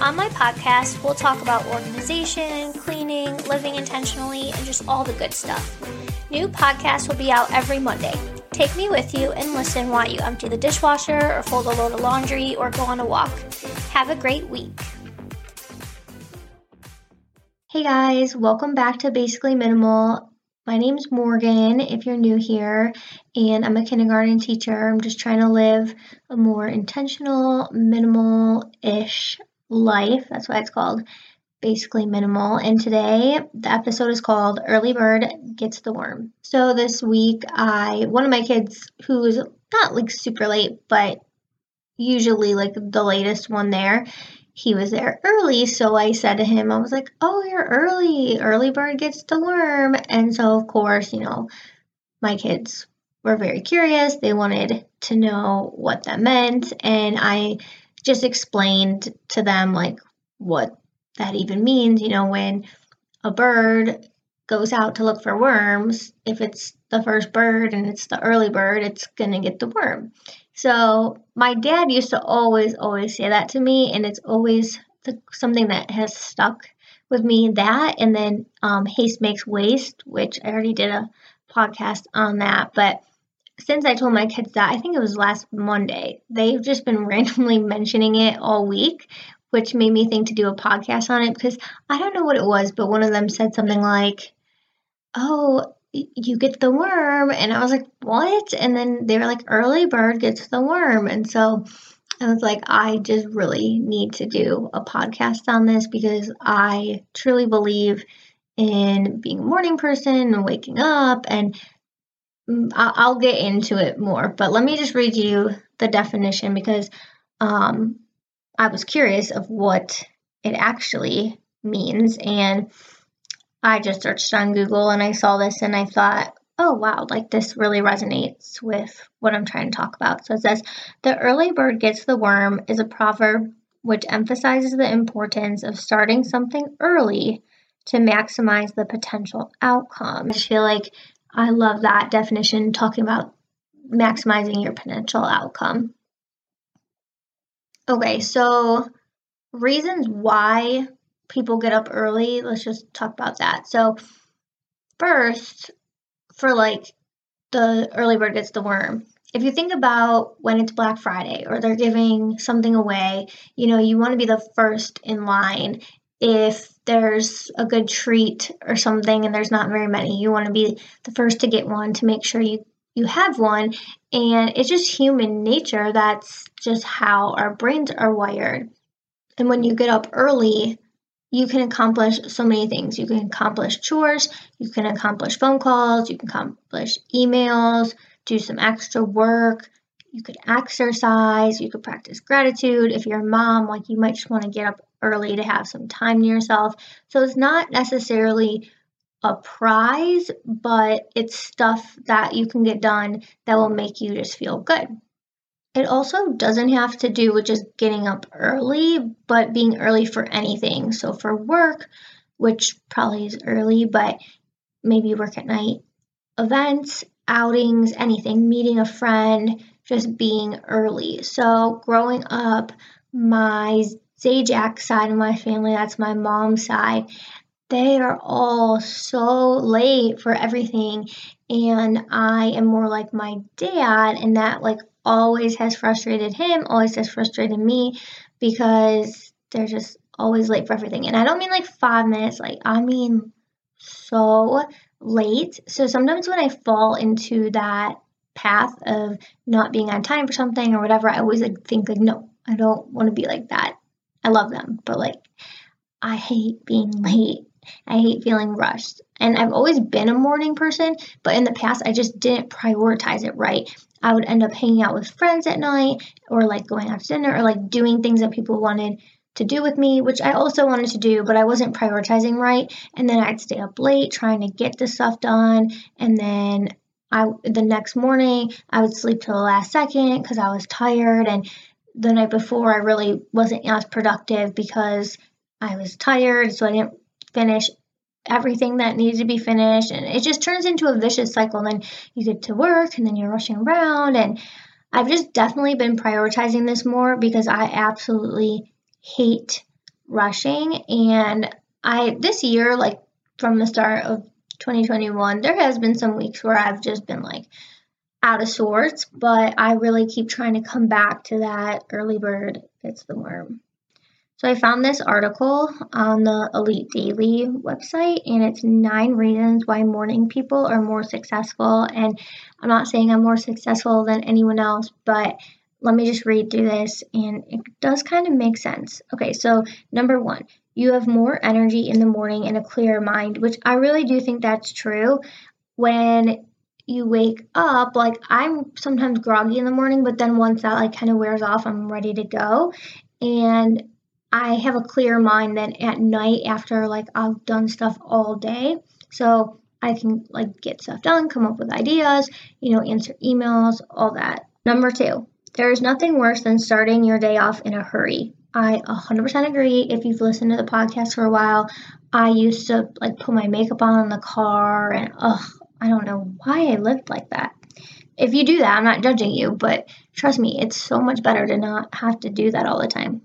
On my podcast, we'll talk about organization, cleaning, living intentionally, and just all the good stuff. New podcasts will be out every Monday. Take me with you and listen while you empty the dishwasher or fold a load of laundry or go on a walk. Have a great week. Hey guys, welcome back to Basically Minimal. My name's Morgan, if you're new here, and I'm a kindergarten teacher. I'm just trying to live a more intentional, minimal ish life. That's why it's called basically minimal. And today the episode is called Early Bird Gets the Worm. So this week I one of my kids who's not like super late, but usually like the latest one there, he was there early. So I said to him, I was like, Oh, you're early. Early bird gets the worm. And so of course, you know, my kids were very curious. They wanted to know what that meant. And I just explained to them like what that even means. You know, when a bird goes out to look for worms, if it's the first bird and it's the early bird, it's going to get the worm. So my dad used to always, always say that to me, and it's always the, something that has stuck with me. That and then um, haste makes waste, which I already did a podcast on that, but since I told my kids that, I think it was last Monday, they've just been randomly mentioning it all week, which made me think to do a podcast on it because I don't know what it was, but one of them said something like, Oh, you get the worm. And I was like, What? And then they were like, Early bird gets the worm. And so I was like, I just really need to do a podcast on this because I truly believe in being a morning person and waking up and I'll get into it more, but let me just read you the definition because um, I was curious of what it actually means. And I just searched on Google and I saw this and I thought, oh, wow, like this really resonates with what I'm trying to talk about. So it says, The early bird gets the worm is a proverb which emphasizes the importance of starting something early to maximize the potential outcome. I feel like I love that definition talking about maximizing your potential outcome. Okay, so reasons why people get up early, let's just talk about that. So, first, for like the early bird gets the worm. If you think about when it's Black Friday or they're giving something away, you know, you want to be the first in line if there's a good treat or something and there's not very many. You want to be the first to get one to make sure you you have one and it's just human nature that's just how our brains are wired. And when you get up early, you can accomplish so many things. You can accomplish chores, you can accomplish phone calls, you can accomplish emails, do some extra work, you could exercise, you could practice gratitude. If you're a mom, like you might just want to get up early to have some time to yourself. So it's not necessarily a prize, but it's stuff that you can get done that will make you just feel good. It also doesn't have to do with just getting up early, but being early for anything. So for work, which probably is early, but maybe work at night, events, outings, anything, meeting a friend, just being early. So growing up, my Zajac side of my family, that's my mom's side, they are all so late for everything. And I am more like my dad, and that like always has frustrated him, always has frustrated me because they're just always late for everything. And I don't mean like five minutes, like I mean so late. So sometimes when I fall into that path of not being on time for something or whatever, I always like think like, no, I don't want to be like that. I love them, but like I hate being late. I hate feeling rushed. And I've always been a morning person, but in the past I just didn't prioritize it right. I would end up hanging out with friends at night or like going out to dinner or like doing things that people wanted to do with me, which I also wanted to do, but I wasn't prioritizing right. And then I'd stay up late trying to get the stuff done. And then I the next morning I would sleep till the last second because I was tired. And the night before I really wasn't as productive because I was tired, so I didn't finish everything that needed to be finished. And it just turns into a vicious cycle. And then you get to work and then you're rushing around. And I've just definitely been prioritizing this more because I absolutely hate rushing. And I, this year, like from the start of 2021, there has been some weeks where I've just been like out of sorts, but I really keep trying to come back to that early bird gets the worm. So I found this article on the Elite Daily website, and it's nine reasons why morning people are more successful. And I'm not saying I'm more successful than anyone else, but let me just read through this, and it does kind of make sense. Okay, so number one, you have more energy in the morning and a clearer mind, which I really do think that's true. When you wake up, like I'm sometimes groggy in the morning, but then once that like kind of wears off, I'm ready to go. And I have a clear mind then at night after like I've done stuff all day. So I can like get stuff done, come up with ideas, you know, answer emails, all that. Number two, there is nothing worse than starting your day off in a hurry. I 100% agree. If you've listened to the podcast for a while, I used to like put my makeup on in the car and ugh, I don't know why I lived like that. If you do that, I'm not judging you, but trust me, it's so much better to not have to do that all the time.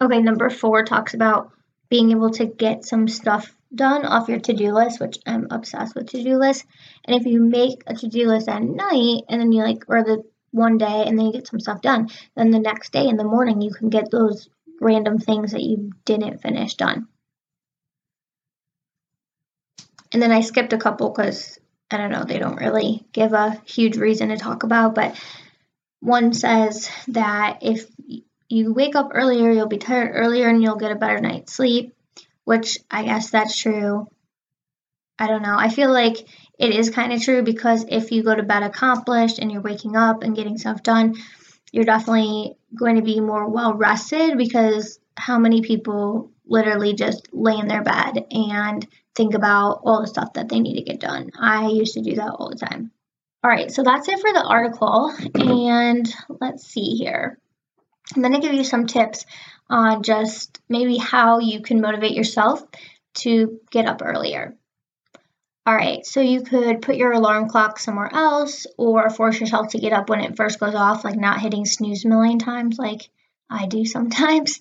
Okay, number four talks about being able to get some stuff done off your to-do list, which I'm obsessed with to-do lists. And if you make a to-do list at night and then you like or the one day and then you get some stuff done. Then the next day in the morning, you can get those random things that you didn't finish done. And then I skipped a couple because I don't know, they don't really give a huge reason to talk about. But one says that if you wake up earlier, you'll be tired earlier and you'll get a better night's sleep, which I guess that's true. I don't know. I feel like it is kind of true because if you go to bed accomplished and you're waking up and getting stuff done, you're definitely going to be more well rested because how many people literally just lay in their bed and think about all the stuff that they need to get done. I used to do that all the time. All right, so that's it for the article. And let's see here. I'm going to give you some tips on just maybe how you can motivate yourself to get up earlier. All right, so you could put your alarm clock somewhere else or force yourself to get up when it first goes off, like not hitting snooze a million times like I do sometimes.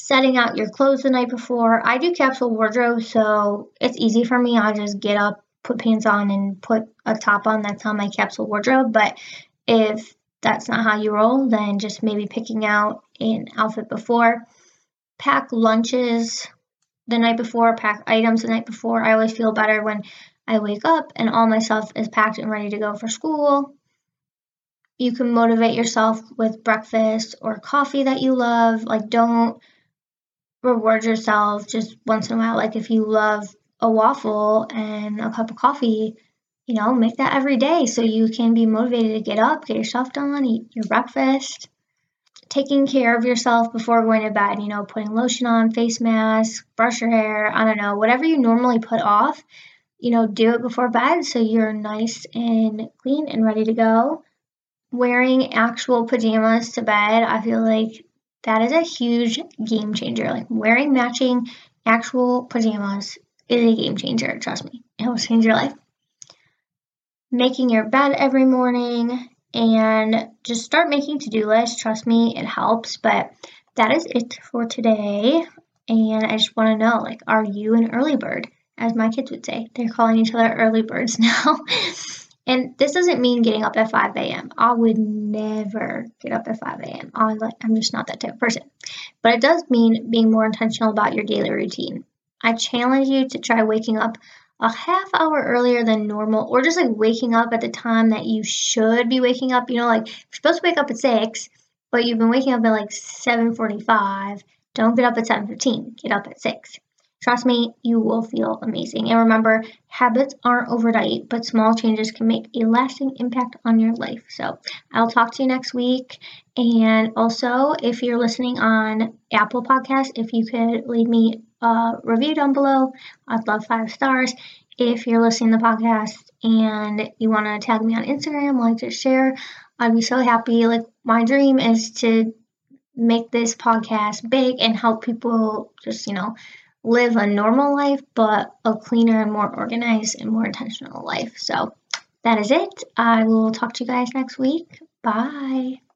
Setting out your clothes the night before. I do capsule wardrobe, so it's easy for me. I'll just get up, put pants on, and put a top on that's on my capsule wardrobe. But if that's not how you roll, then just maybe picking out an outfit before. Pack lunches the night before, pack items the night before. I always feel better when I wake up and all my stuff is packed and ready to go for school. You can motivate yourself with breakfast or coffee that you love. Like, don't reward yourself just once in a while. Like, if you love a waffle and a cup of coffee, you know, make that every day so you can be motivated to get up, get yourself done, eat your breakfast. Taking care of yourself before going to bed, you know, putting lotion on, face mask, brush your hair, I don't know, whatever you normally put off, you know, do it before bed so you're nice and clean and ready to go. Wearing actual pajamas to bed, I feel like that is a huge game changer. Like wearing matching actual pajamas is a game changer, trust me. It will change your life. Making your bed every morning and just start making to do lists. Trust me, it helps. But that is it for today. And I just want to know like, are you an early bird? as my kids would say. They're calling each other early birds now. And this doesn't mean getting up at 5 a.m. I would never get up at 5 a.m. I'm like I'm just not that type of person. But it does mean being more intentional about your daily routine. I challenge you to try waking up a half hour earlier than normal or just like waking up at the time that you should be waking up. You know, like you're supposed to wake up at 6, but you've been waking up at like 7:45. Don't get up at 7:15. Get up at 6 Trust me, you will feel amazing. And remember, habits aren't overnight, but small changes can make a lasting impact on your life. So I'll talk to you next week. And also, if you're listening on Apple Podcasts, if you could leave me a review down below, I'd love five stars. If you're listening to the podcast and you want to tag me on Instagram, like to share, I'd be so happy. Like my dream is to make this podcast big and help people just, you know, live a normal life, but a cleaner and more organized and more intentional life. So that is it. I will talk to you guys next week. Bye.